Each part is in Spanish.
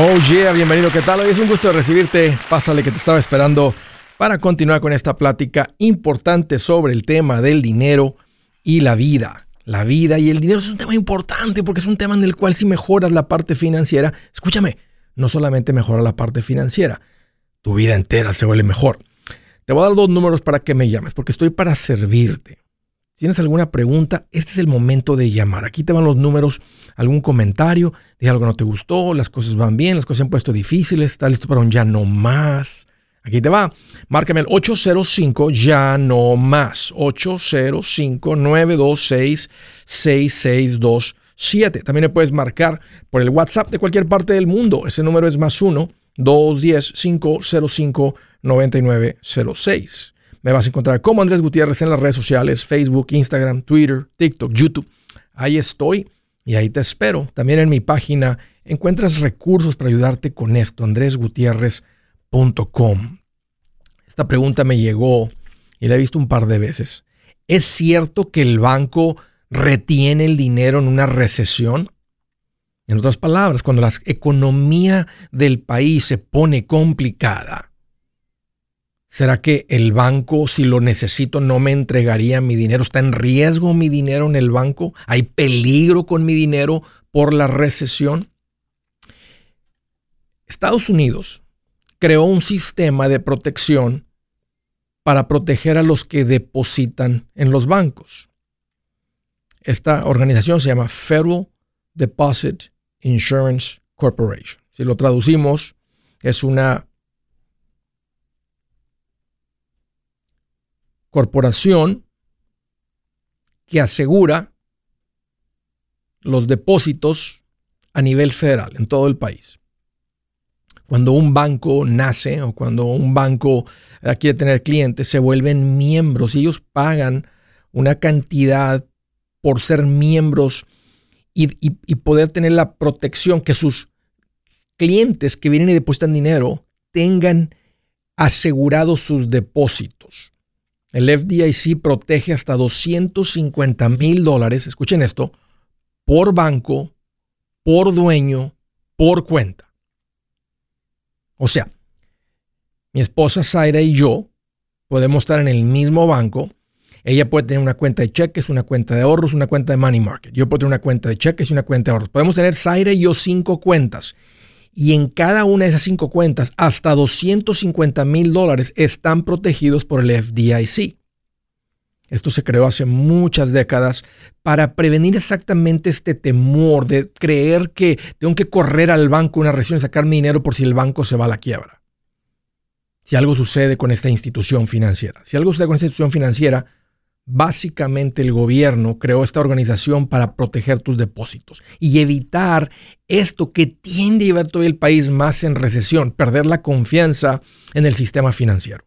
Oh yeah, bienvenido, ¿qué tal? Hoy es un gusto recibirte. Pásale que te estaba esperando para continuar con esta plática importante sobre el tema del dinero y la vida. La vida y el dinero es un tema importante porque es un tema en el cual si mejoras la parte financiera, escúchame, no solamente mejora la parte financiera, tu vida entera se vuelve mejor. Te voy a dar dos números para que me llames porque estoy para servirte. Si tienes alguna pregunta, este es el momento de llamar. Aquí te van los números, algún comentario, dije algo que no te gustó, las cosas van bien, las cosas se han puesto difíciles, estás listo para un ya no más. Aquí te va. Márcame el 805 ya no más. 805-926-6627. También me puedes marcar por el WhatsApp de cualquier parte del mundo. Ese número es más 1-210-505-9906. Me vas a encontrar como Andrés Gutiérrez en las redes sociales, Facebook, Instagram, Twitter, TikTok, YouTube. Ahí estoy y ahí te espero. También en mi página encuentras recursos para ayudarte con esto, andresgutierrez.com. Esta pregunta me llegó y la he visto un par de veces. ¿Es cierto que el banco retiene el dinero en una recesión? En otras palabras, cuando la economía del país se pone complicada, ¿Será que el banco, si lo necesito, no me entregaría mi dinero? ¿Está en riesgo mi dinero en el banco? ¿Hay peligro con mi dinero por la recesión? Estados Unidos creó un sistema de protección para proteger a los que depositan en los bancos. Esta organización se llama Federal Deposit Insurance Corporation. Si lo traducimos, es una corporación que asegura los depósitos a nivel federal en todo el país. Cuando un banco nace o cuando un banco eh, quiere tener clientes, se vuelven miembros y ellos pagan una cantidad por ser miembros y, y poder tener la protección que sus clientes que vienen y depositan dinero tengan asegurados sus depósitos. El FDIC protege hasta 250 mil dólares, escuchen esto, por banco, por dueño, por cuenta. O sea, mi esposa Zaira y yo podemos estar en el mismo banco. Ella puede tener una cuenta de cheques, una cuenta de ahorros, una cuenta de money market. Yo puedo tener una cuenta de cheques y una cuenta de ahorros. Podemos tener Zaira y yo cinco cuentas y en cada una de esas cinco cuentas, hasta 250 mil dólares están protegidos por el FDIC. Esto se creó hace muchas décadas para prevenir exactamente este temor de creer que tengo que correr al banco una recesión y sacar mi dinero por si el banco se va a la quiebra. Si algo sucede con esta institución financiera. Si algo sucede con esta institución financiera, Básicamente el gobierno creó esta organización para proteger tus depósitos y evitar esto que tiende a llevar todo el país más en recesión, perder la confianza en el sistema financiero.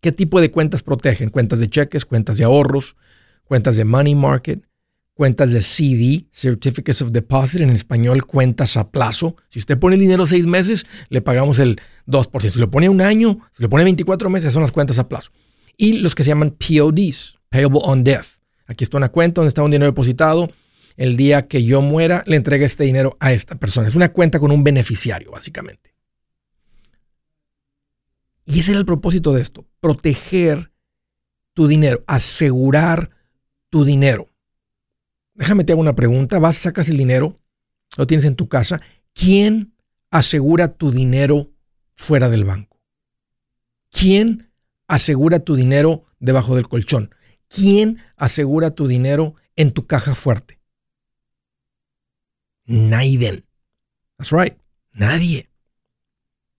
¿Qué tipo de cuentas protegen? Cuentas de cheques, cuentas de ahorros, cuentas de money market, cuentas de CD, Certificates of Deposit, en español cuentas a plazo. Si usted pone el dinero seis meses, le pagamos el 2%. Si lo pone un año, si lo pone 24 meses, son las cuentas a plazo. Y los que se llaman PODs, payable on death. Aquí está una cuenta donde está un dinero depositado. El día que yo muera, le entrega este dinero a esta persona. Es una cuenta con un beneficiario, básicamente. Y ese era el propósito de esto, proteger tu dinero, asegurar tu dinero. Déjame te hago una pregunta. Vas, sacas el dinero, lo tienes en tu casa. ¿Quién asegura tu dinero fuera del banco? ¿Quién asegura tu dinero debajo del colchón? ¿Quién asegura tu dinero en tu caja fuerte? Nadie. That's right. Nadie.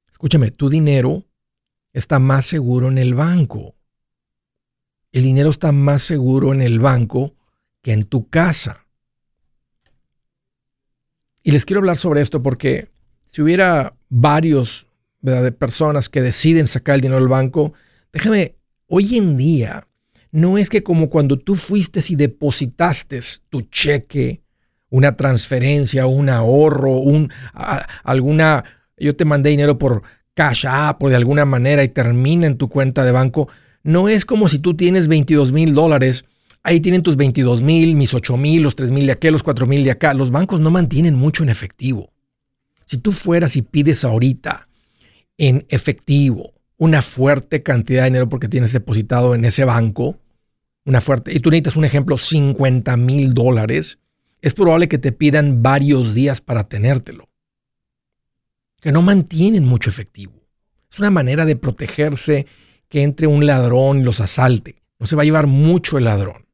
Escúchame, tu dinero está más seguro en el banco. El dinero está más seguro en el banco que en tu casa. Y les quiero hablar sobre esto porque si hubiera varios de personas que deciden sacar el dinero del banco, déjame, hoy en día no es que como cuando tú fuiste y depositaste tu cheque, una transferencia, un ahorro, un, alguna, yo te mandé dinero por Cash App o de alguna manera y termina en tu cuenta de banco, no es como si tú tienes 22 mil dólares, ahí tienen tus 22 mil, mis 8 mil, los 3 mil de acá, los 4 mil de acá. Los bancos no mantienen mucho en efectivo. Si tú fueras y pides ahorita en efectivo una fuerte cantidad de dinero porque tienes depositado en ese banco, una fuerte, y tú necesitas un ejemplo, 50 mil dólares, es probable que te pidan varios días para tenértelo. Que no mantienen mucho efectivo. Es una manera de protegerse que entre un ladrón y los asalte. No se va a llevar mucho el ladrón.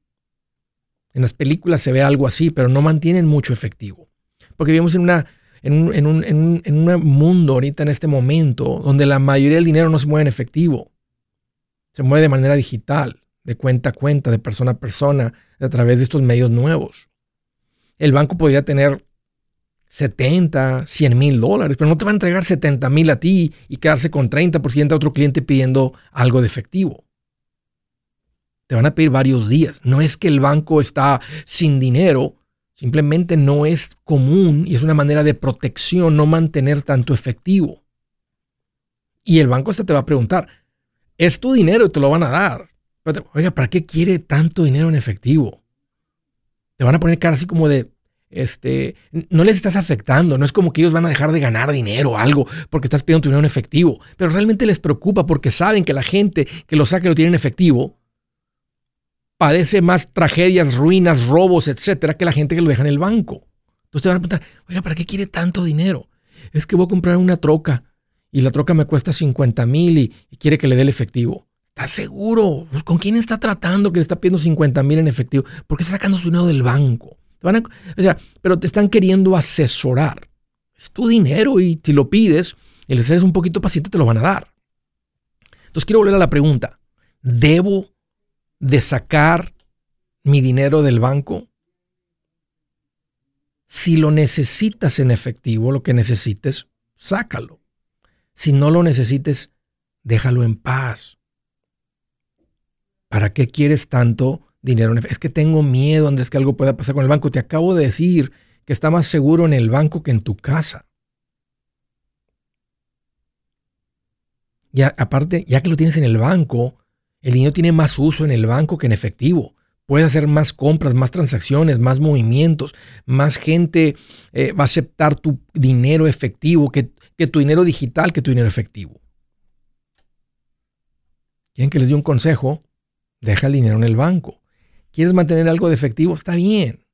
En las películas se ve algo así, pero no mantienen mucho efectivo. Porque vivimos en, una, en, un, en, un, en, un, mundo ahorita, en este momento, donde la mayoría del dinero no se mueve en efectivo. Se mueve de manera digital, de cuenta a cuenta, de persona a persona, a través de estos medios nuevos. El banco podría tener 70, 100 mil dólares, pero no te va a entregar 70 mil a ti y quedarse con 30% a otro cliente pidiendo algo de efectivo. Te van a pedir varios días. No es que el banco está sin dinero, simplemente no es común y es una manera de protección no mantener tanto efectivo. Y el banco hasta te va a preguntar, es tu dinero y te lo van a dar. oiga, ¿para qué quiere tanto dinero en efectivo? Te van a poner cara así como de, este, no les estás afectando, no es como que ellos van a dejar de ganar dinero o algo porque estás pidiendo tu dinero en efectivo, pero realmente les preocupa porque saben que la gente que lo saca lo tiene en efectivo padece más tragedias, ruinas, robos, etcétera, que la gente que lo deja en el banco. Entonces te van a preguntar, oiga, ¿para qué quiere tanto dinero? Es que voy a comprar una troca y la troca me cuesta 50 mil y, quiere que le dé el efectivo. ¿Estás seguro? Pues, ¿Con quién está tratando que le está pidiendo 50 mil en efectivo? ¿Por qué está sacando su dinero del banco? o sea, pero te están queriendo asesorar. Es tu dinero y si lo pides y les eres un poquito paciente, te lo van a dar. Entonces quiero volver a la pregunta. ¿Debo de sacar mi dinero del banco? Si lo necesitas en efectivo, lo que necesites, sácalo. Si no lo necesites, déjalo en paz. ¿Para qué quieres tanto dinero. Es que tengo miedo, Andrés, que algo pueda pasar con el banco. Te acabo de decir que está más seguro en el banco que en tu casa. Ya, aparte, ya que lo tienes en el banco, el dinero tiene más uso en el banco que en efectivo. Puedes hacer más compras, más transacciones, más movimientos. Más gente eh, va a aceptar tu dinero efectivo que, que tu dinero digital, que tu dinero efectivo. ¿Quieren que les dé un consejo? Deja el dinero en el banco. ¿Quieres mantener algo de efectivo? Está bien.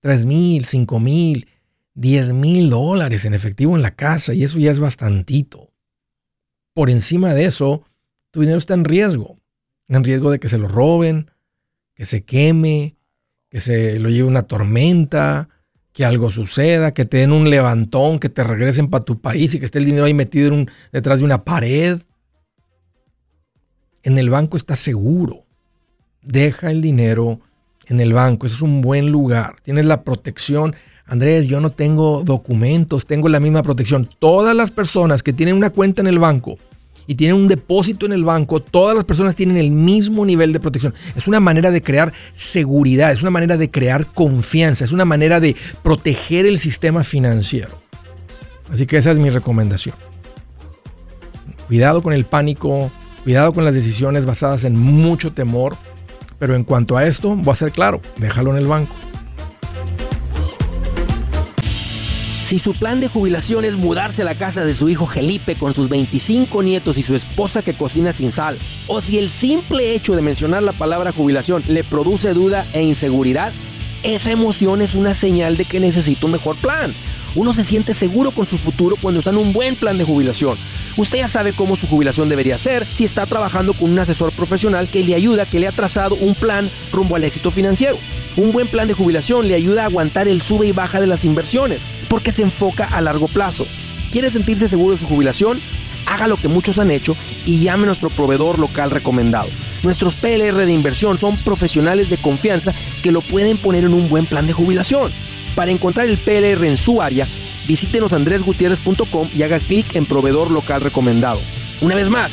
3 mil, 5 mil, 10 mil dólares en efectivo en la casa y eso ya es bastantito. Por encima de eso, tu dinero está en riesgo. En riesgo de que se lo roben, que se queme, que se lo lleve una tormenta, que algo suceda, que te den un levantón, que te regresen para tu país y que esté el dinero ahí metido detrás de una pared. En el banco está seguro deja el dinero en el banco. Eso es un buen lugar. Tienes la protección. Andrés, yo no tengo documentos, tengo la misma protección. Todas las personas que tienen una cuenta en el banco y tienen un depósito en el banco, todas las personas tienen el mismo nivel de protección. Es una manera de crear seguridad, es una manera de crear confianza, es una manera de proteger el sistema financiero. Así que esa es mi recomendación. Cuidado con el pánico, cuidado con las decisiones basadas en mucho temor pero en cuanto a esto, voy a ser claro, déjalo en el banco. Si su plan de jubilación es mudarse a la casa de su hijo Felipe con sus 25 nietos y su esposa que cocina sin sal, o si el simple hecho de mencionar la palabra jubilación le produce duda e inseguridad, esa emoción es una señal de que necesita un mejor plan. Uno se siente seguro con su futuro cuando está en un buen plan de jubilación. Usted ya sabe cómo su jubilación debería ser si está trabajando con un asesor profesional que le ayuda, que le ha trazado un plan rumbo al éxito financiero. Un buen plan de jubilación le ayuda a aguantar el sube y baja de las inversiones, porque se enfoca a largo plazo. ¿Quiere sentirse seguro de su jubilación? Haga lo que muchos han hecho y llame a nuestro proveedor local recomendado. Nuestros PLR de inversión son profesionales de confianza que lo pueden poner en un buen plan de jubilación. Para encontrar el PLR en su área, visítenos andresgutierrez.com y haga clic en proveedor local recomendado. Una vez más,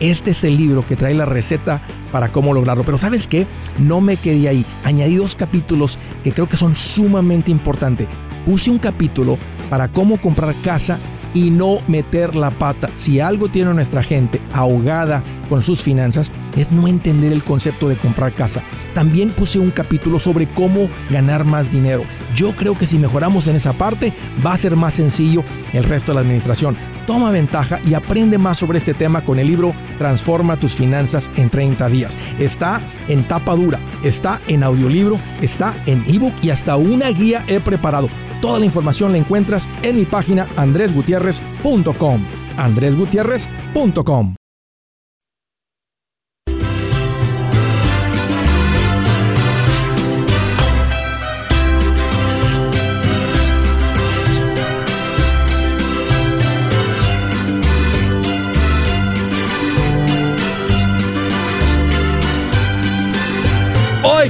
este es el libro que trae la receta para cómo lograrlo. Pero sabes qué, no me quedé ahí. Añadí dos capítulos que creo que son sumamente importantes. Puse un capítulo para cómo comprar casa y no meter la pata. Si algo tiene nuestra gente ahogada con sus finanzas, es no entender el concepto de comprar casa. También puse un capítulo sobre cómo ganar más dinero. Yo creo que si mejoramos en esa parte, va a ser más sencillo el resto de la administración. Toma ventaja y aprende más sobre este tema con el libro Transforma tus finanzas en 30 días. Está en tapa dura, está en audiolibro, está en ebook y hasta una guía he preparado. Toda la información la encuentras en mi página andresgutierrez.com. andresgutierrez.com.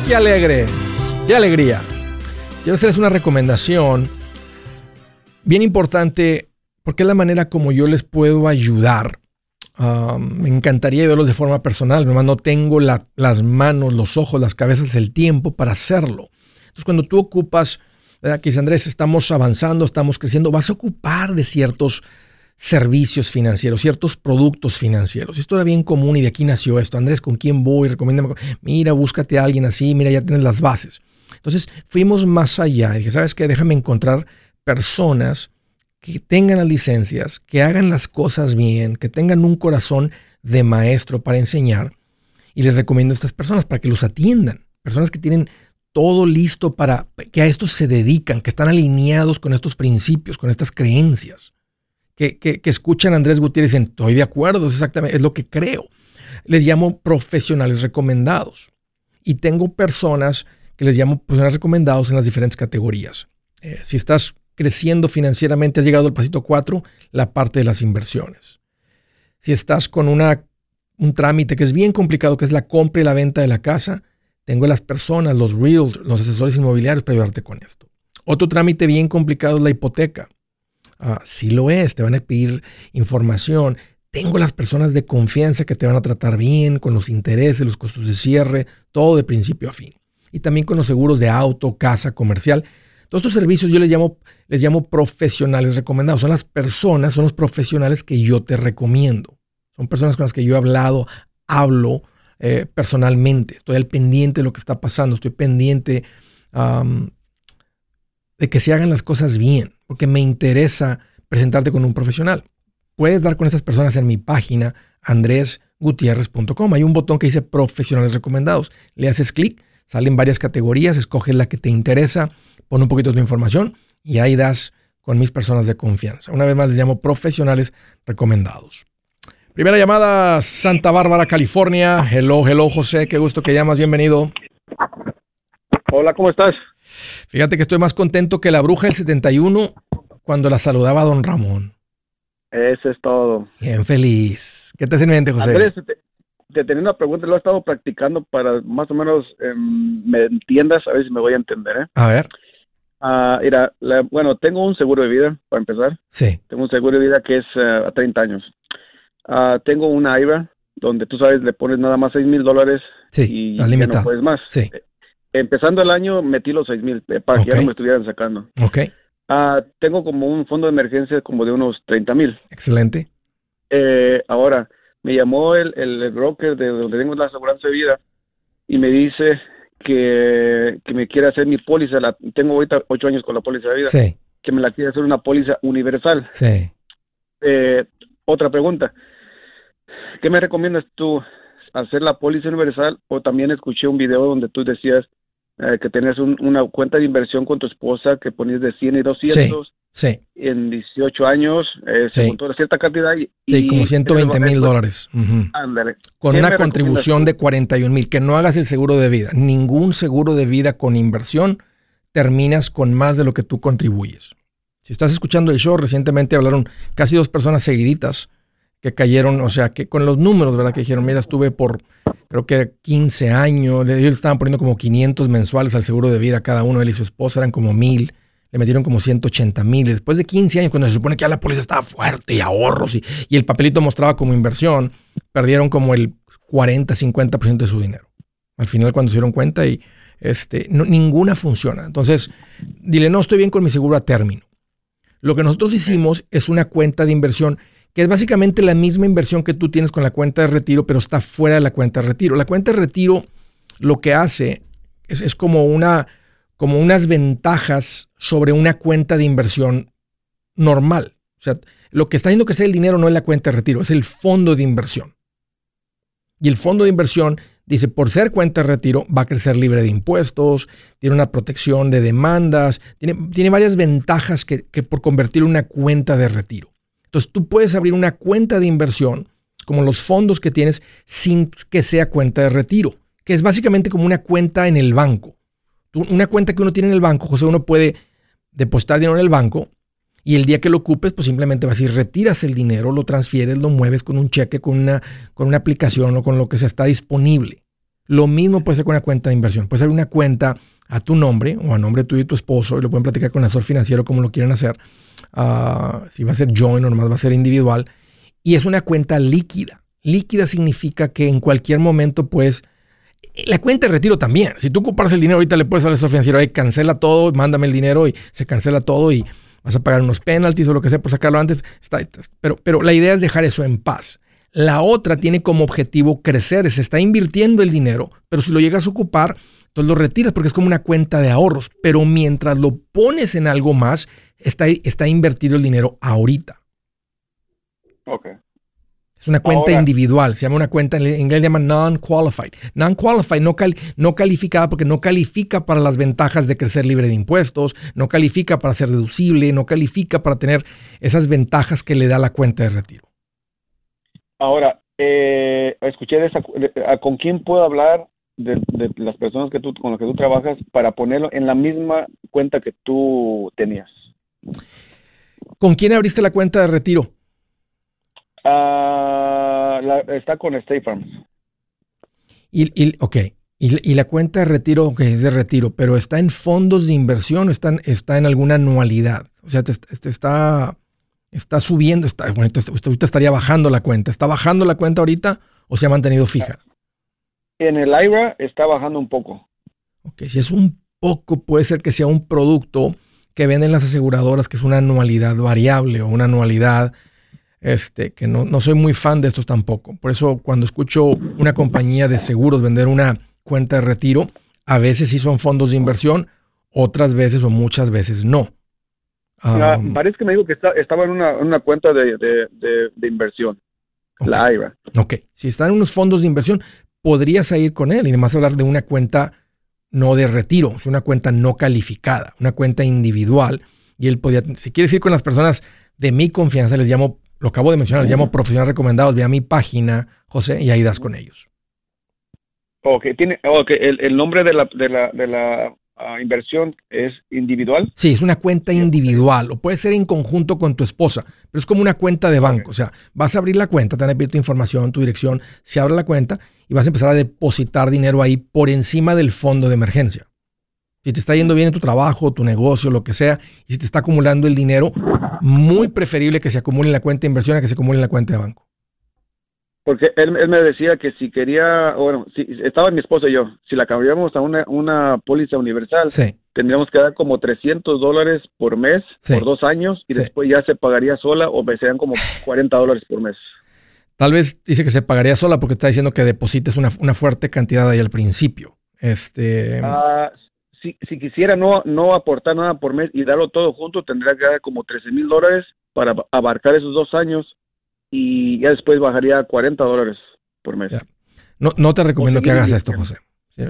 qué alegre! ¡Qué alegría! Quiero hacerles una recomendación bien importante porque es la manera como yo les puedo ayudar. me encantaría ayudarlos de forma personal, nomás no tengo las manos, los ojos, las cabezas, el tiempo para hacerlo. Entonces, cuando tú ocupas, ¿verdad? que dice Andrés, estamos avanzando, estamos creciendo, vas a ocupar de ciertos servicios financieros, ciertos productos financieros. Esto era bien común y de aquí nació esto. Andrés, ¿con quién voy? Recomiéndame. Mira, búscate a alguien así, mira, ya tienes las bases. Entonces fuimos más allá y dije, ¿sabes qué? Déjame encontrar personas que tengan las licencias, que hagan las cosas bien, que tengan un corazón de maestro para enseñar. Y les recomiendo a estas personas para que los atiendan. Personas que tienen todo listo para que a esto se dedican, que están alineados con estos principios, con estas creencias. Que, escuchan a Andrés Gutiérrez y dicen, estoy de acuerdo, es exactamente, es lo que creo. Les llamo profesionales recomendados. Y tengo personas que les llamo profesionales recomendados en las diferentes categorías. Eh, si estás creciendo financieramente, has llegado al pasito 4, la parte de las inversiones. Si estás con una, un trámite que es bien complicado, que es la compra y la venta de la casa, tengo las personas, los reals, los asesores inmobiliarios para ayudarte con esto. Otro trámite bien complicado es la hipoteca. Ah, sí lo es, te van a pedir información. Tengo las personas de confianza que te van a tratar bien con los intereses, los costos de cierre, todo de principio a fin y también con los seguros de auto, casa, comercial. Todos estos servicios yo les llamo, les llamo profesionales recomendados. Son las personas, son los profesionales que yo te recomiendo. Son personas con las que yo he hablado, hablo eh, personalmente. Estoy al pendiente de lo que está pasando. Estoy pendiente de que se hagan las cosas bien, porque me interesa presentarte con un profesional. Puedes dar con estas personas en mi página andresgutierrez.com. Hay un botón que dice profesionales recomendados. Le haces clic Salen varias categorías, escoges la que te interesa, pon un poquito de tu información y ahí das con mis personas de confianza. Una vez más les llamo profesionales recomendados. Primera llamada, Santa Bárbara, California. Hello, hello, José, qué gusto que llamas, bienvenido. Hola, ¿cómo estás? Fíjate que estoy más contento que la bruja del 71 cuando la saludaba a don Ramón. Eso es todo. Bien feliz. ¿Qué te hace en mente, José? te tenía una pregunta, lo he estado practicando para más o menos em, me entiendas, a ver si me voy a entender. ¿eh? A ver. Ah, mira, bueno, tengo un seguro de vida, para empezar. Sí. Tengo un seguro de vida que es eh, a 30 años. Ah, tengo una IRA donde tú sabes, le pones nada más 6 mil dólares sí, y ya no puedes más. Sí. Eh, empezando el año metí los 6 mil eh, para que ya no me estuvieran sacando. Ok. Ah, tengo como un fondo de emergencia como de unos 30 mil. Excelente. ahora, me llamó el, el, broker de donde tengo la aseguranza de vida y me dice que, que me quiere hacer mi póliza, la, tengo ahorita ocho años con la póliza de vida, que me la quiere hacer una póliza universal. Sí. Eh, otra pregunta, ¿qué me recomiendas tú? ¿Hacer la póliza universal o también escuché un video donde tú decías eh, que tenías una cuenta de inversión con tu esposa que ponías de 100 y 200? Sí. En 18 años, eh, se montó cierta cantidad. Y, sí, como 120 mil dólares. Con una contribución de 41 mil. Que no hagas el seguro de vida. Ningún seguro de vida con inversión terminas con más de lo que tú contribuyes. Si estás escuchando el show, recientemente hablaron casi dos personas seguiditas que cayeron, o sea, que con los números, ¿verdad? Que dijeron, mira, estuve por, creo que 15 años, ellos estaban poniendo como 500 mensuales al seguro de vida cada uno, él y su esposa eran como mil le metieron como 180 mil. Después de 15 años, cuando se supone que ya la póliza estaba fuerte y ahorros y, el papelito mostraba como inversión, perdieron como el 40, 50% de su dinero. Al final cuando se dieron cuenta y este, no, ninguna funciona. Entonces, dile, no, estoy bien con mi seguro a término. Lo que nosotros hicimos es una cuenta de inversión que es básicamente la misma inversión que tú tienes con la cuenta de retiro, pero está fuera de la cuenta de retiro. La cuenta de retiro lo que hace es, como, una, como unas ventajas sobre una cuenta de inversión normal. O sea, lo que está haciendo crecer el dinero no es la cuenta de retiro, es el fondo de inversión. Y el fondo de inversión dice, por ser cuenta de retiro, va a crecer libre de impuestos, tiene una protección de demandas, tiene, tiene varias ventajas que, que por convertirlo en una cuenta de retiro. Entonces tú puedes abrir una cuenta de inversión, como los fondos que tienes, sin que sea cuenta de retiro, que es básicamente como una cuenta en el banco. una cuenta que uno tiene en el banco, José, uno puede depositar dinero en el banco y el día que lo ocupes, pues simplemente vas y retiras el dinero, lo transfieres, lo mueves con un cheque, con una, con una aplicación o con lo que se está disponible. Lo mismo puede ser con una cuenta de inversión. Puede ser una cuenta a tu nombre o a nombre tuyo y tu esposo y lo pueden platicar con el asesor financiero como lo quieren hacer. Ah, si va a ser joint o nomás va a ser individual. Y es una cuenta líquida. Líquida significa que en cualquier momento pues la cuenta de retiro también. Si tú ocupas el dinero ahorita le puedes al asesor financiero, cancela todo, mándame el dinero y se cancela todo y vas a pagar unos penalties o lo que sea por sacarlo antes. pero, pero la idea es dejar eso en paz. La otra tiene como objetivo crecer, se está invirtiendo el dinero, pero si lo llegas a ocupar, entonces lo retiras porque es como una cuenta de ahorros, pero mientras lo pones en algo más, está, está invertido el dinero ahorita. Ok. Es una cuenta individual, se llama una cuenta, en inglés se llama non-qualified. Non-qualified, no, no calificada porque no califica para las ventajas de crecer libre de impuestos, no califica para ser deducible, no califica para tener esas ventajas que le da la cuenta de retiro. Ahora, eh, escuché de esa, con quién puedo hablar de, las personas que tú, con las que tú trabajas para ponerlo en la misma cuenta que tú tenías. ¿Con quién abriste la cuenta de retiro? Ah, está con State Farm. Y, y, ok, y, la cuenta de retiro, que es de retiro, pero está en fondos de inversión o está, está en alguna anualidad. O sea, te, está, está subiendo, está, bueno, usted ahorita estaría bajando la cuenta. ¿Está bajando la cuenta ahorita o se ha mantenido fija? En el IRA está bajando un poco. Ok, si es un poco, puede ser que sea un producto que venden las aseguradoras, que es una anualidad variable o una anualidad este, que no, no soy muy fan de estos tampoco. Por eso cuando escucho una compañía de seguros vender una cuenta de retiro, a veces sí son fondos de inversión, otras veces o muchas veces no. Ah, parece que me dijo que estaba en una, cuenta de, inversión, la IRA. Ok, si están en unos fondos de inversión, podrías ir con él y además hablar de una cuenta no de retiro, es una cuenta no calificada, una cuenta individual. Y él podía, si quieres ir con las personas de mi confianza, les llamo lo acabo de mencionar, les llamo profesionales recomendados. Ve a mi página, José, y ahí das con ellos. Ok, tiene, okay. El, nombre de la, de la, de la ah, inversión es individual. Sí, es una cuenta individual, o puede ser en conjunto con tu esposa, pero es como una cuenta de banco. O sea, vas a abrir la cuenta, te van a pedir tu información, tu dirección, se abre la cuenta y vas a empezar a depositar dinero ahí por encima del fondo de emergencia. Si te está yendo bien en tu trabajo, tu negocio, lo que sea, y si te está acumulando el dinero, muy preferible que se acumule en la cuenta de inversión a que se acumule en la cuenta de banco. Porque él, me decía que si quería, bueno, si estaba mi esposo y yo, si la cambiamos a una, una póliza universal, tendríamos que dar como 300 dólares por mes por dos años y después ya se pagaría sola o me serían como 40 dólares por mes. Tal vez dice que se pagaría sola porque está diciendo que deposites una, una fuerte cantidad ahí al principio. Este. Ah, si, si quisiera no, no aportar nada por mes y darlo todo junto, tendría que dar como 13 mil dólares para abarcar esos dos años y ya después bajaría a 40 dólares por mes. No, no te recomiendo que hagas esto, José.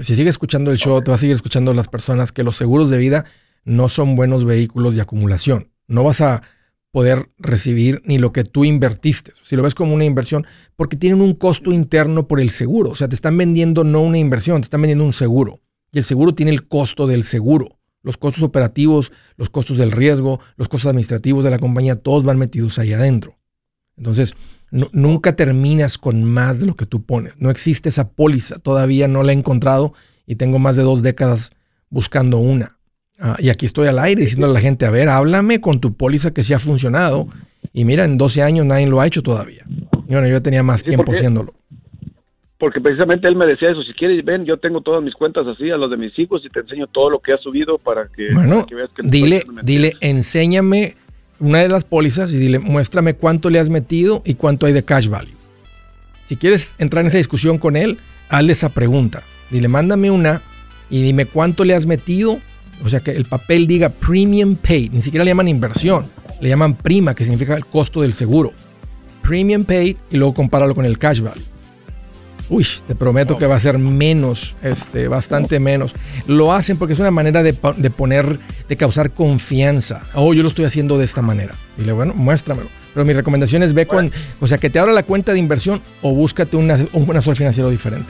Si sigues escuchando el show, te vas a seguir escuchando las personas que los seguros de vida no son buenos vehículos de acumulación. No vas a poder recibir ni lo que tú invertiste. Si lo ves como una inversión, porque tienen un costo interno por el seguro. O sea, te están vendiendo no una inversión, te están vendiendo un seguro. Y el seguro tiene el costo del seguro. Los costos operativos, los costos del riesgo, los costos administrativos de la compañía, todos van metidos ahí adentro. Entonces, nunca terminas con más de lo que tú pones. No existe esa póliza. Todavía no la he encontrado y tengo más de dos décadas buscando una. Ah, y aquí estoy al aire diciendo a la gente, a ver, háblame con tu póliza que sí ha funcionado. Y mira, en 12 años nadie lo ha hecho todavía. Y bueno, yo tenía más tiempo haciéndolo. porque precisamente él me decía eso, si quieres ven, yo tengo todas mis cuentas así, a los de mis hijos, y te enseño todo lo que ha subido para que, bueno, veas que dile, dile, enséñame una de las pólizas y dile, muéstrame cuánto le has metido y cuánto hay de cash value. Si quieres entrar en esa discusión con él, hazle esa pregunta. Dile, mándame una y dime cuánto le has metido. O sea, que el papel diga premium paid, ni siquiera le llaman inversión, le llaman prima, que significa el costo del seguro. Premium paid y luego compáralo con el cash value. Uy, te prometo que va a ser menos, este, bastante menos. Lo hacen porque es una manera de, poner, de causar confianza. Oh, yo lo estoy haciendo de esta manera. Dile, bueno, muéstramelo. Pero mi recomendación es ve con, o sea, que te abra la cuenta de inversión o búscate una, un asesor financiero diferente.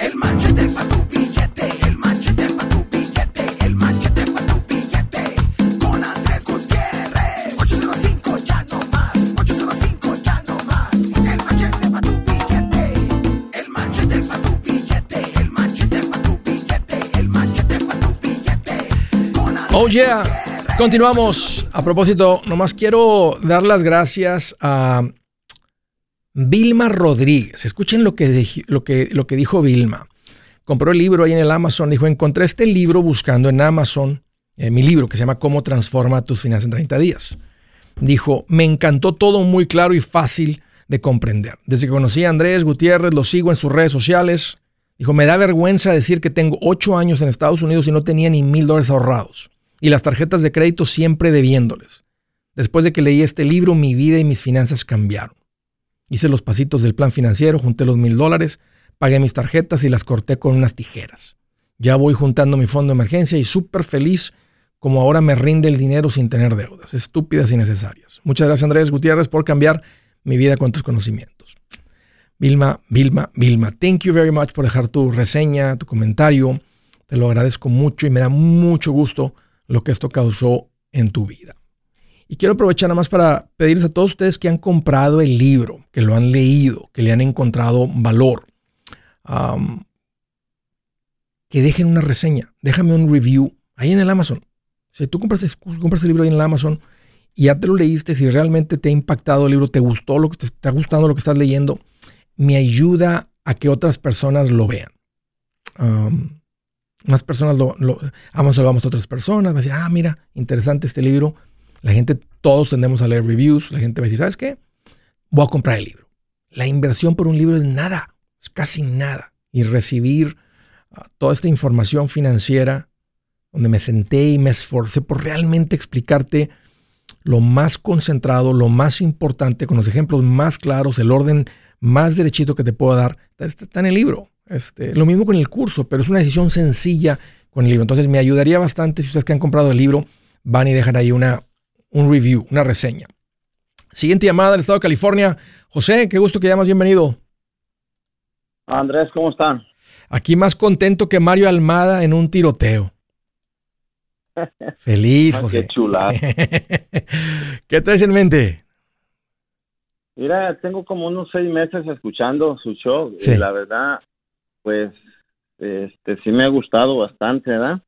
El machete para tu billete, el machete para tu billete, el machete para tu billete. Con Andrés Gutiérrez. 805 ya no más, 805 ya no más. El machete para tu billete, el machete para tu billete, el machete para tu billete, el machete para tu billete. Oh yeah. Continuamos. A propósito, nomás quiero dar las gracias a Vilma Rodríguez. Escuchen lo que, lo, que, lo que dijo Vilma. Compró el libro ahí en el Amazon. Dijo, encontré este libro buscando en Amazon, eh, mi libro que se llama Cómo transforma tus finanzas en 30 días. Dijo, me encantó todo muy claro y fácil de comprender. Desde que conocí a Andrés Gutiérrez, lo sigo en sus redes sociales. Dijo, me da vergüenza decir que tengo ocho años en Estados Unidos y no tenía ni mil dólares ahorrados. Y las tarjetas de crédito siempre debiéndoles. Después de que leí este libro, mi vida y mis finanzas cambiaron. Hice los pasitos del plan financiero, junté los mil dólares, pagué mis tarjetas y las corté con unas tijeras. Ya voy juntando mi fondo de emergencia y súper feliz como ahora me rinde el dinero sin tener deudas, estúpidas y necesarias. Muchas gracias Andrés Gutiérrez por cambiar mi vida con tus conocimientos. Vilma, Vilma, Vilma, thank you very much por dejar tu reseña, tu comentario. Te lo agradezco mucho y me da mucho gusto lo que esto causó en tu vida. Y quiero aprovechar nada más para pedirles a todos ustedes que han comprado el libro, que lo han leído, que le han encontrado valor, que dejen una reseña, déjame un review ahí en el Amazon. Si tú compras, compras el libro ahí en el Amazon y ya te lo leíste, si realmente te ha impactado el libro, te gustó lo que te está gustando lo que estás leyendo, me ayuda a que otras personas lo vean. más personas lo, lo, vamos, lo vamos a otras personas, va a decir, ah, mira, interesante este libro la gente, todos tendemos a leer reviews. La gente va a decir, ¿sabes qué? Voy a comprar el libro. La inversión por un libro es nada, es casi nada. Y recibir ah, toda esta información financiera, donde me senté y me esforcé por realmente explicarte lo más concentrado, lo más importante, con los ejemplos más claros, el orden más derechito que te puedo dar, está, en el libro. Este, lo mismo con el curso, pero es una decisión sencilla con el libro. Entonces me ayudaría bastante si ustedes que han comprado el libro van y dejan ahí una, un review, una reseña. Siguiente llamada del estado de California. José, qué gusto que llamas, bienvenido. Andrés, ¿cómo están? Aquí más contento que Mario Almada en un tiroteo. Feliz, ah, José. Qué chula. ¿Qué traes en mente? Mira, tengo como unos seis meses escuchando su show y la verdad, pues, este, sí me ha gustado bastante, ¿verdad?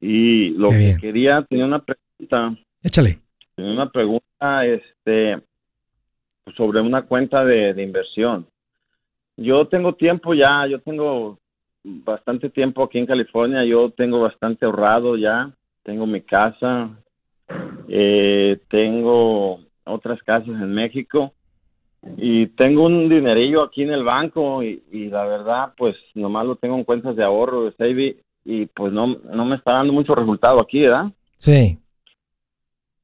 Y lo que quería, tenía una pregunta Échale. Una pregunta este, sobre una cuenta de, inversión. Yo tengo tiempo ya, yo tengo bastante tiempo aquí en California, yo tengo bastante ahorrado ya, tengo mi casa, eh, tengo otras casas en México y tengo un dinerillo aquí en el banco y, la verdad, pues nomás lo tengo en cuentas de ahorro, de saving, y pues no, no me está dando mucho resultado aquí, ¿verdad? Sí.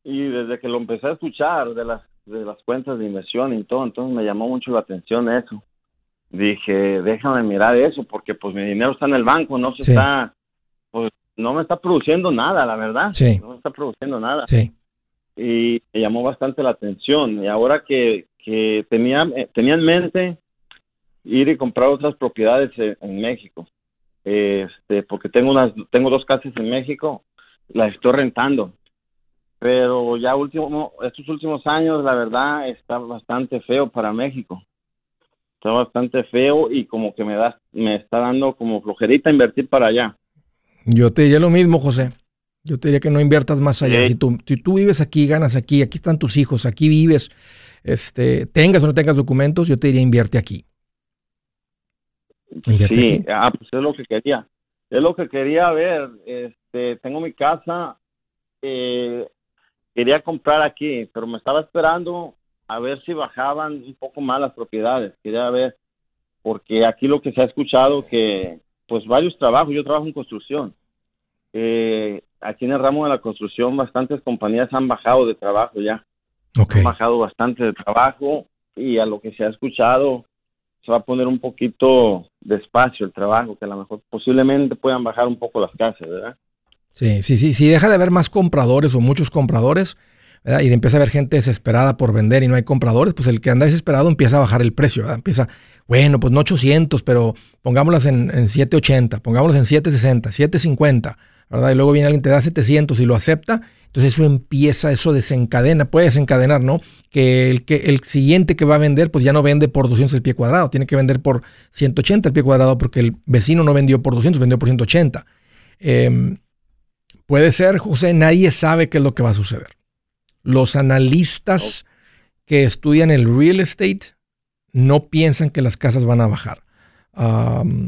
Y desde que lo empecé a escuchar de las, de las cuentas de inversión y todo, entonces me llamó mucho la atención eso. Dije, déjame mirar eso, porque pues mi dinero está en el banco, no se está, pues no me está produciendo nada, la verdad. Sí. No me está produciendo nada. Sí. Y me llamó bastante la atención. Y ahora que, que tenía, eh, tenía en mente ir y comprar otras propiedades en, México. Este, porque tengo unas, tengo dos casas en México, las estoy rentando. Pero ya último, estos últimos años, la verdad, está bastante feo para México. Está bastante feo y como que me da, me está dando como flojerita invertir para allá. Yo te diría lo mismo, José. Yo te diría que no inviertas más allá. Si, tú, si tú vives aquí, ganas aquí, aquí están tus hijos, aquí vives, este, tengas o no tengas documentos, yo te diría invierte aquí. sí, Ah, pues es lo que quería. Es lo que quería ver. Este, tengo mi casa, eh, quería comprar aquí, pero me estaba esperando a ver si bajaban un poco más las propiedades. Quería ver, porque aquí lo que se ha escuchado que, pues varios trabajos, yo trabajo en construcción. Eh, aquí en el ramo de la construcción, bastantes compañías han bajado de trabajo ya. Okay. Ha bajado bastante de trabajo y a lo que se ha escuchado se va a poner un poquito despacio el trabajo, que a lo mejor posiblemente puedan bajar un poco las casas, ¿verdad? Sí, sí, sí. Si deja de haber más compradores o muchos compradores, ¿verdad? y empieza a haber gente desesperada por vender y no hay compradores, pues el que anda desesperado empieza a bajar el precio, ¿verdad? Empieza, bueno, pues no 800, pero pongámoslas en, en 780, pongámoslas en 760, 750, ¿verdad? Y luego viene alguien, te da 700 y lo acepta, entonces eso empieza, eso desencadena, puede desencadenar, ¿no? Que el, que el siguiente que va a vender, pues ya no vende por 200 el pie cuadrado, tiene que vender por 180 el pie cuadrado porque el vecino no vendió por 200, vendió por 180. Em, puede ser, José, nadie sabe qué es lo que va a suceder. Los analistas que estudian el real estate no piensan que las casas van a bajar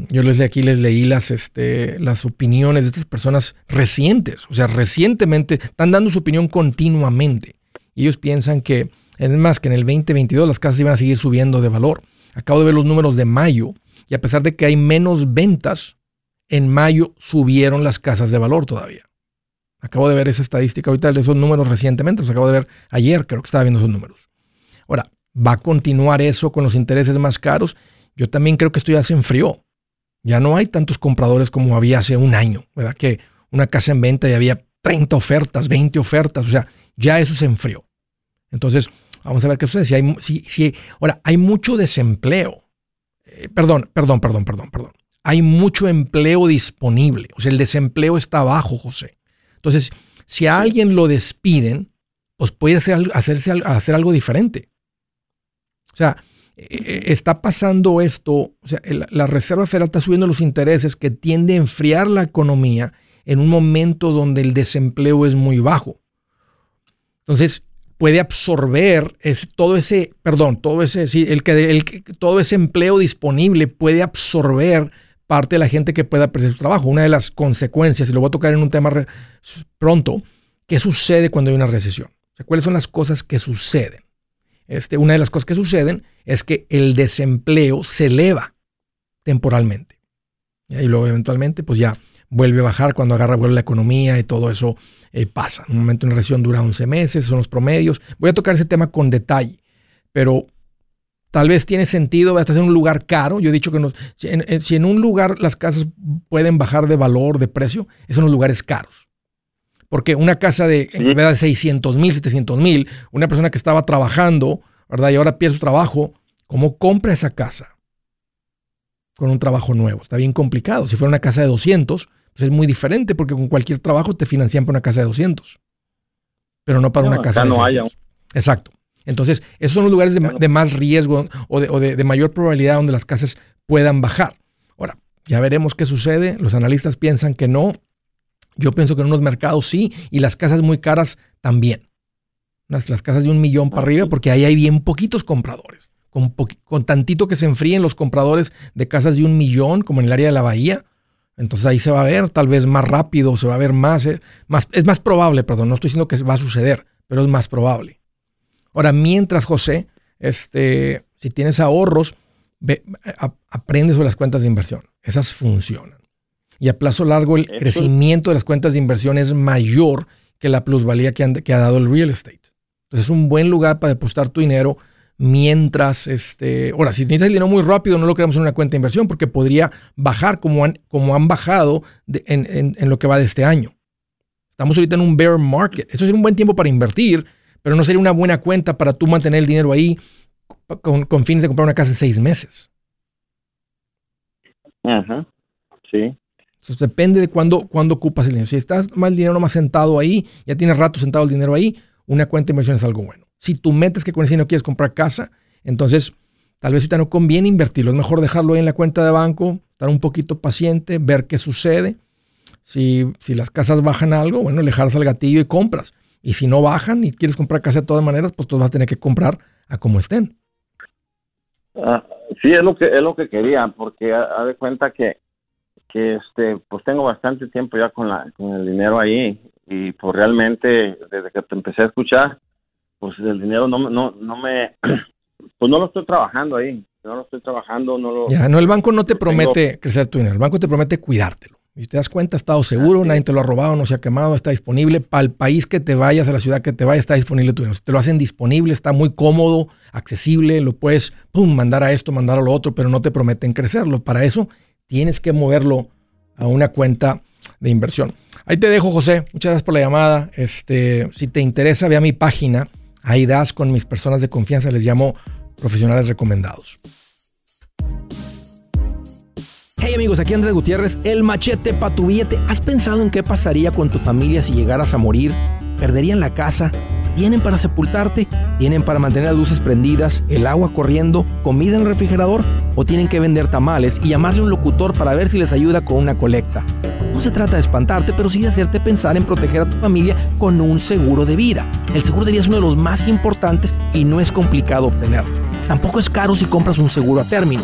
yo les aquí les leí las, este, las opiniones de estas personas recientes, o sea, recientemente están dando su opinión continuamente. Y ellos piensan que, es más, que en el 2022 las casas iban a seguir subiendo de valor. Acabo de ver los números de mayo y a pesar de que hay menos ventas, en mayo subieron las casas de valor todavía. Acabo de ver esa estadística ahorita, esos números recientemente, los acabo de ver ayer, creo que estaba viendo esos números. Ahora, ¿va a continuar eso con los intereses más caros? Yo también creo que esto ya se enfrió. Ya no hay tantos compradores como había hace un año, ¿verdad? Que una casa en venta y había 30 ofertas, 20 ofertas, o sea, ya eso se enfrió. Entonces, vamos a ver qué sucede. Si hay, si, ahora, hay mucho desempleo. Eh, perdón, perdón, perdón, perdón, perdón. Hay mucho empleo disponible. O sea, el desempleo está bajo, José. Entonces, si a alguien lo despiden, pues puede hacer, hacerse, hacer algo diferente. O sea, eh, está pasando esto, o sea, la Reserva Federal está subiendo los intereses que tiende a enfriar la economía en un momento donde el desempleo es muy bajo. Entonces, puede absorber todo ese, perdón, todo ese, sí, el que, el, todo ese empleo disponible puede absorber parte de la gente que pueda perder su trabajo. Una de las consecuencias, y lo voy a tocar en un tema pronto, ¿qué sucede cuando hay una recesión? ¿Cuáles son las cosas que suceden? Este, una de las cosas que suceden es que el desempleo se eleva temporalmente. Y luego eventualmente pues ya vuelve a bajar cuando agarra vuelve la economía y todo eso eh, pasa. Un momento en recesión dura 11 meses, son los promedios. Voy a tocar ese tema con detalle, pero tal vez tiene sentido, estás en un lugar caro. Yo he dicho que no, si, en, un lugar las casas pueden bajar de valor, de precio, es en los lugares caros. Porque una casa de, en de 600 mil, 700 mil, una persona que estaba trabajando, ¿verdad? Y ahora pierde su trabajo, ¿Cómo compra esa casa? Con un trabajo nuevo. Está bien complicado. Si fuera una casa de 200, pues es muy diferente porque con cualquier trabajo te financian para una casa de 200. Pero no para una casa de no Haya. Exacto. Entonces, esos son los lugares de, más riesgo o, de, mayor probabilidad donde las casas puedan bajar. Ahora, ya veremos qué sucede. Los analistas piensan que no. Yo pienso que en unos mercados sí y las casas muy caras también. Las, las casas de un millón para arriba porque ahí hay bien poquitos compradores con, tantito que se enfríen los compradores de casas de un millón, como en el área de la bahía, entonces ahí se va a ver tal vez más rápido, se va a ver más, eh, más, es más probable, perdón, no estoy diciendo que va a suceder, pero es más probable. Ahora, mientras José, este, si tienes ahorros, aprende sobre las cuentas de inversión. Esas funcionan. Y a plazo largo el crecimiento de las cuentas de inversión es mayor que la plusvalía que, que ha dado el real estate. Entonces es un buen lugar para depositar tu dinero mientras, este, ahora, si necesitas el dinero muy rápido, no lo queremos en una cuenta de inversión porque podría bajar como han, como han bajado en, en, lo que va de este año. Estamos ahorita en un bear market. Eso sería un buen tiempo para invertir, pero no sería una buena cuenta para tú mantener el dinero ahí con, con fines de comprar una casa en seis meses. Ajá, sí. Entonces depende de cuándo, cuándo ocupas el dinero. Si estás más el dinero más sentado ahí, ya tienes rato sentado el dinero ahí, una cuenta de inversión es algo bueno. Si tú metes que con ese no quieres comprar casa, entonces tal vez ahorita no conviene invertirlo. Es mejor dejarlo ahí en la cuenta de banco, estar un poquito paciente, ver qué sucede. Si, si las casas bajan algo, bueno, le jalas al gatillo y compras. Y si no bajan y quieres comprar casa de todas maneras, pues tú vas a tener que comprar a como estén. Ah, sí, es lo que es lo que quería, porque haz de cuenta que, que este, pues tengo bastante tiempo ya con la con el dinero ahí y pues realmente desde que te empecé a escuchar pues el dinero no, no, no me, pues no lo estoy trabajando ahí, no lo estoy trabajando, no lo... Ya, no, el banco no te promete crecer tu dinero, el banco te promete cuidártelo. Y te das cuenta, ha estado seguro, nadie te lo ha robado, no se ha quemado, está disponible. Para el país que te vayas, a la ciudad que te vayas, está disponible tu dinero. Te lo hacen disponible, está muy cómodo, accesible, lo puedes pum, mandar a esto, mandar a lo otro, pero no te prometen crecerlo. Para eso tienes que moverlo a una cuenta de inversión. Ahí te dejo, José. Muchas gracias por la llamada. Este, si te interesa, ve a mi página Ahí das con mis personas de confianza, les llamo profesionales recomendados. Hey amigos, aquí Andrés Gutiérrez, el machete para tu billete. ¿Has pensado en qué pasaría con tu familia si llegaras a morir? ¿Perderían la casa? ¿Tienen para sepultarte? ¿Tienen para mantener las luces prendidas, el agua corriendo, comida en el refrigerador? ¿O tienen que vender tamales y llamarle a un locutor para ver si les ayuda con una colecta? No se trata de espantarte, pero sí de hacerte pensar en proteger a tu familia con un seguro de vida. El seguro de vida es uno de los más importantes y no es complicado obtenerlo. Tampoco es caro si compras un seguro a término.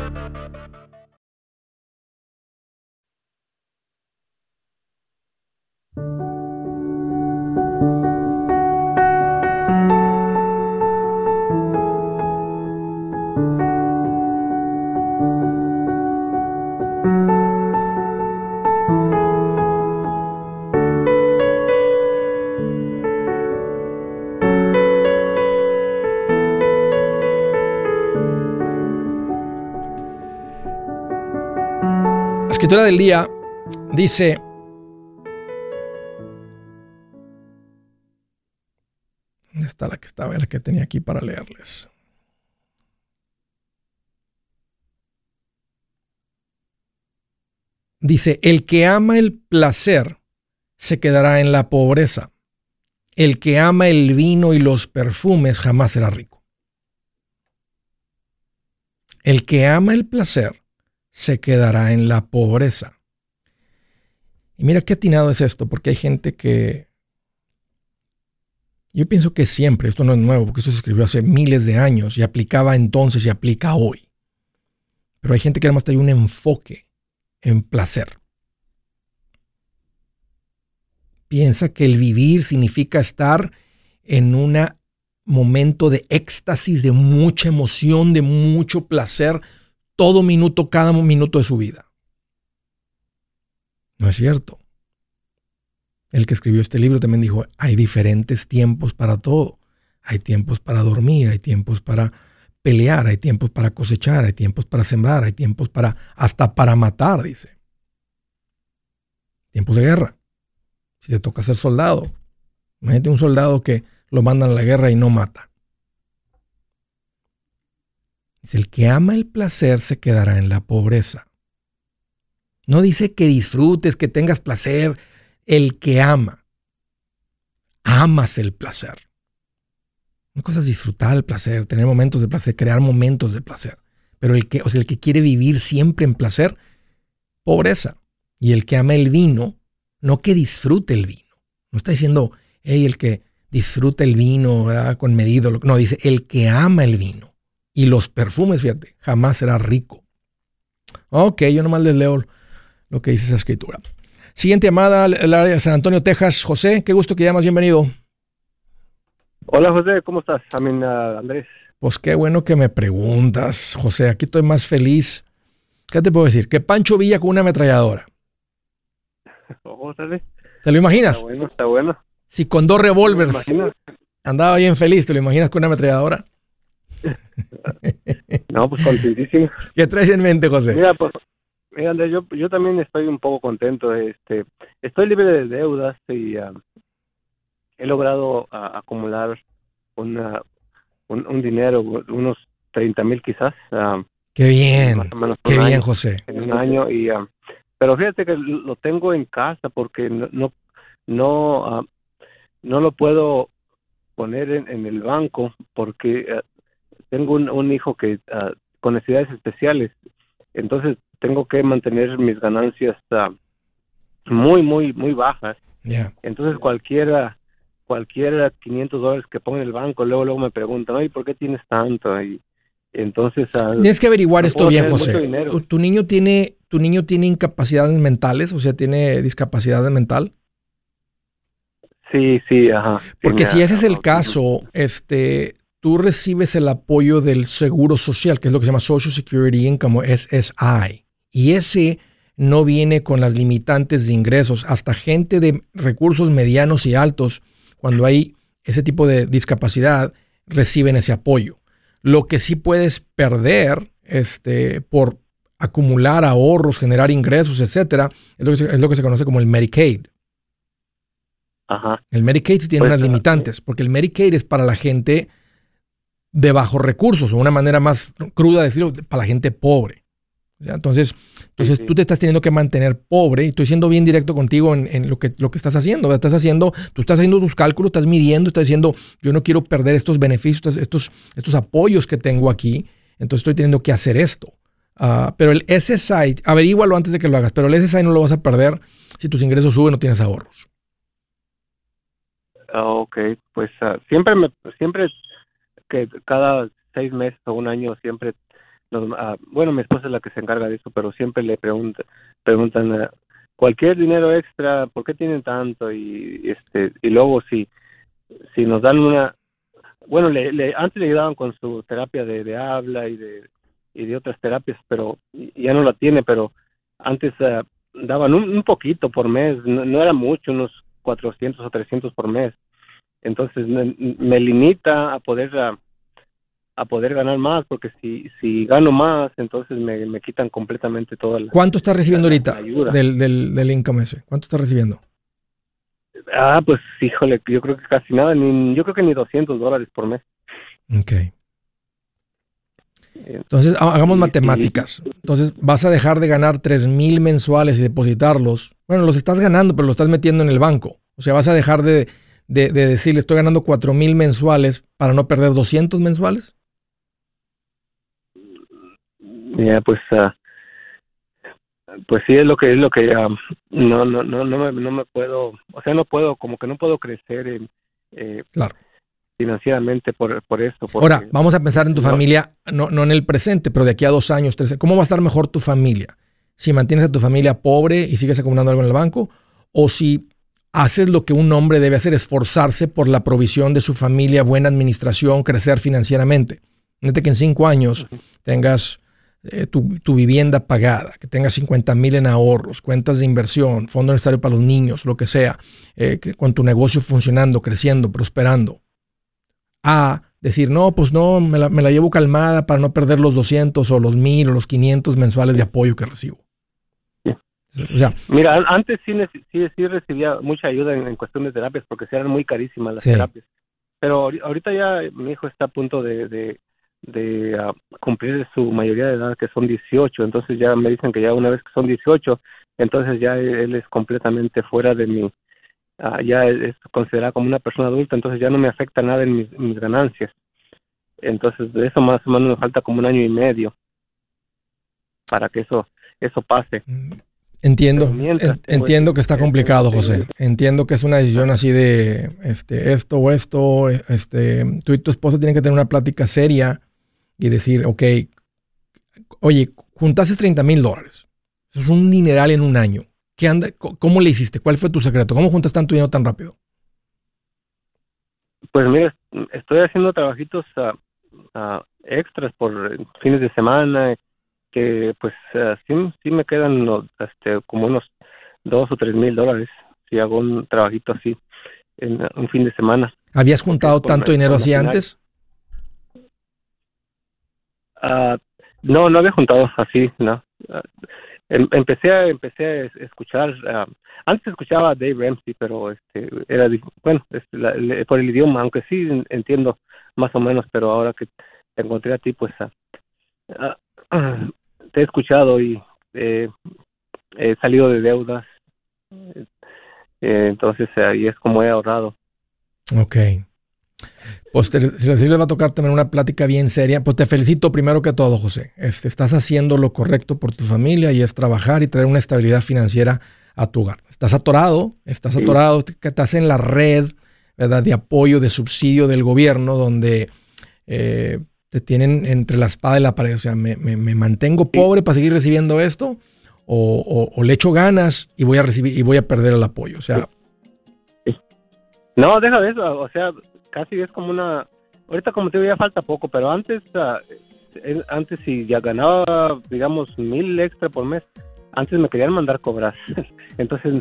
Escritura del día dice, ¿dónde está la que estaba? La que tenía aquí para leerles. Dice, el que ama el placer se quedará en la pobreza. El que ama el vino y los perfumes jamás será rico. El que ama el placer se quedará en la pobreza. Y mira qué atinado es esto, porque hay gente que... Yo pienso que siempre, esto no es nuevo, porque esto se escribió hace miles de años y aplicaba entonces y aplica hoy. Pero hay gente que además tiene un enfoque en placer. Piensa que el vivir significa estar en un momento de éxtasis, de mucha emoción, de mucho placer, todo minuto, cada minuto de su vida. No es cierto. El que escribió este libro también dijo, hay diferentes tiempos para todo. Hay tiempos para dormir, hay tiempos para pelear, hay tiempos para cosechar, hay tiempos para sembrar, hay tiempos para hasta para matar, dice. Tiempos de guerra. Si te toca ser soldado, imagínate un soldado que lo mandan a la guerra y no mata. Dice, el que ama el placer se quedará en la pobreza. No dice que disfrutes, que tengas placer. El que ama, amas el placer. Una cosa es disfrutar el placer, tener momentos de placer, crear momentos de placer. Pero el que, o sea, el que quiere vivir siempre en placer, pobreza. Y el que ama el vino, no que disfrute el vino. No está diciendo, hey, el que disfruta el vino con medido. No, dice el que ama el vino. Y los perfumes, fíjate, jamás será rico. Ok, yo nomás les leo lo que dice esa escritura. Siguiente llamada, el área de San Antonio, Texas. José, qué gusto que llamas, bienvenido. Hola José, ¿cómo estás? A uh, Andrés. Pues qué bueno que me preguntas, José. Aquí estoy más feliz. ¿Qué te puedo decir? Que Pancho Villa con una ametralladora. Oh, ¿Te lo imaginas? Está bueno, está bueno. Si con dos revólveres andaba bien feliz, ¿te lo imaginas con una ametralladora? no, pues contentísimo. ¿Qué traes en mente, José? Mira, pues, mira, Andrés, yo, yo también estoy un poco contento. Este, estoy libre de deudas y uh, he logrado uh, acumular una, un, dinero, unos 30 mil quizás. Uh, qué bien, qué bien, José. En un año y... pero fíjate que lo tengo en casa porque no, no, no no lo puedo poner en, el banco porque eh, tengo un, hijo que uh, con necesidades especiales, entonces tengo que mantener mis ganancias uh, muy, muy, muy bajas. Entonces cualquiera, cualquiera 500 dólares que ponga en el banco, luego, luego me preguntan, ay, ¿por qué tienes tanto? Y entonces... Tienes que averiguar esto bien, José. ¿Tu, niño tiene, ¿Tu niño tiene incapacidades mentales? O sea, ¿tiene discapacidad mental? Sí, sí, ajá. Porque si ese es el caso, este, tú recibes el apoyo del seguro social, que es lo que se llama Social Security Income, SSI. Y ese no viene con las limitantes de ingresos. Hasta gente de recursos medianos y altos, cuando hay ese tipo de discapacidad, reciben ese apoyo. Lo que sí puedes perder este, por acumular ahorros, generar ingresos, etcétera, es lo, que es lo que se conoce como el Medicaid. El Medicaid tiene pues, unas limitantes, porque el Medicaid es para la gente de bajos recursos, o una manera más cruda de decirlo, para la gente pobre. Entonces, entonces tú te estás teniendo que mantener pobre, y estoy siendo bien directo contigo en, lo, que, lo que estás haciendo. Estás haciendo, tú estás haciendo tus cálculos, estás midiendo, estás diciendo, yo no quiero perder estos beneficios, estos, estos apoyos que tengo aquí, entonces estoy teniendo que hacer esto. Ah, pero el SSI, averígualo antes de que lo hagas, pero el SSI no lo vas a perder si tus ingresos suben o tienes ahorros. Ah, ok, pues ah, siempre me, siempre que cada seis meses o un año siempre ah, bueno mi esposa es la que se encarga de eso pero siempre le pregunta, preguntan cualquier dinero extra por qué tienen tanto y este y luego si si nos dan una bueno le, antes le ayudaban con su terapia de, habla y de y de otras terapias pero ya no la tiene pero antes daban un, poquito por mes no era mucho unos 400 o 300 por mes. Entonces me, limita a poder a, poder ganar más porque si si gano más entonces me, quitan completamente toda la ¿Cuánto está recibiendo ahorita del, del, del income ese? ¿Cuánto está recibiendo? Ah, pues híjole, yo creo que casi nada, ni, yo creo que ni 200 dólares por mes. Ok. Entonces, hagamos matemáticas. Entonces, vas a dejar de ganar 3 mil mensuales y depositarlos. Bueno, los estás ganando, pero los estás metiendo en el banco. O sea, vas a dejar de, de, de decirle, estoy ganando 4 mil mensuales para no perder 200 mensuales. Ya, pues, uh, pues sí es lo que es lo que um, no, no, no, no me, no me puedo, o sea, no puedo, como que no puedo crecer en, eh, claro financieramente por, por esto. Ahora, vamos a pensar en tu familia, no, no en el presente, pero de aquí a dos años, tres, ¿cómo va a estar mejor tu familia? Si mantienes a tu familia pobre y sigues acumulando algo en el banco, o si haces lo que un hombre debe hacer, esforzarse por la provisión de su familia, buena administración, crecer financieramente. Fíjate que en cinco años tengas eh, tu, tu, vivienda pagada, que tengas 50 mil en ahorros, cuentas de inversión, fondo necesario para los niños, lo que sea, eh, que, con tu negocio funcionando, creciendo, prosperando a decir, no, pues no, me la, me la, llevo calmada para no perder los 200 o los 1000 o los 500 mensuales de apoyo que recibo. O sea, Mira, antes sí, sí, sí recibía mucha ayuda en, cuestiones de terapias porque eran muy carísimas las terapias. Pero ahorita ya mi hijo está a punto de, de, de uh, cumplir su mayoría de edad, que son 18. Entonces ya me dicen que ya una vez que son 18, entonces ya él es completamente fuera de mi, ah, ya es considerada como una persona adulta, entonces ya no me afecta nada en mis, ganancias. Entonces, de eso más o menos me falta como un año y medio para que eso eso pase. Entiendo, entiendo que está complicado, José. Entiendo que es una decisión así de este, esto o esto. Este, tú y tu esposa tienen que tener una plática seria y decir, ok, oye, juntaste 30 mil dólares. Eso es un dineral en un año. ¿Qué anda, ¿Cómo le hiciste? ¿Cuál fue tu secreto? ¿Cómo juntas tanto dinero tan rápido? Pues mira, estoy haciendo trabajitos ah, ah, extras por fines de semana que pues ah, sí, sí me quedan este, como unos dos o tres mil dólares si hago un trabajito así en un fin de semana. ¿Habías juntado tanto dinero así antes? no, no había juntado así, no. Em, empecé a, empecé a escuchar, ah, antes escuchaba a Dave Ramsey, pero este era, bueno, este, por el idioma, aunque sí entiendo más o menos, pero ahora que te encontré a ti, pues uh, te he escuchado y he salido de deudas, eh, entonces ahí es como he ahorrado. Ok. Pues si les va a tocar también una plática bien seria, pues te felicito primero que todo, José. Este, estás haciendo lo correcto por tu familia y es trabajar y traer una estabilidad financiera a tu hogar. Estás atorado, estás atorado, estás en la red ¿verdad? de apoyo, de subsidio del gobierno, donde eh, te tienen entre la espada y la pared. O sea, me, mantengo pobre para seguir recibiendo esto, o, le echo ganas y voy a recibir y voy a perder el apoyo. O sea. No, deja de eso. O sea, casi es como una... Ahorita como te digo ya falta poco, pero antes, ah, antes si ya ganaba, digamos, mil extra por mes, antes me querían mandar cobrar. Entonces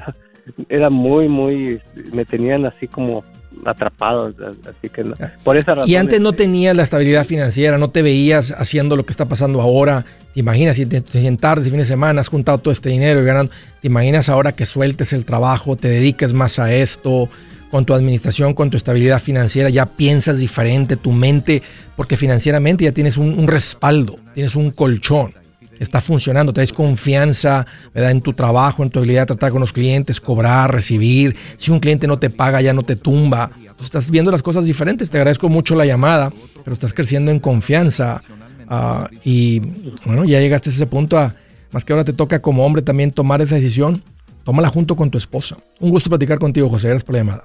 era muy, muy, me tenían así como atrapado, así que por esa razón. Y antes no tenías la estabilidad financiera, no te veías haciendo lo que está pasando ahora. ¿Te imaginas si te, te tarde, fin de semana, has juntado todo este dinero y ganando? ¿Te imaginas ahora que sueltes el trabajo, te dediques más a esto? con tu administración, con tu estabilidad financiera, ya piensas diferente, tu mente, porque financieramente ya tienes un, respaldo, tienes un colchón, está funcionando, traes confianza en tu trabajo, en tu habilidad de tratar con los clientes, cobrar, recibir. Si un cliente no te paga, ya no te tumba. Tú estás viendo las cosas diferentes. Te agradezco mucho la llamada, pero estás creciendo en confianza. Ah, y bueno, ya llegaste a ese punto, más que ahora te toca como hombre también tomar esa decisión. Tómala junto con tu esposa. Un gusto platicar contigo, José. Gracias por la llamada.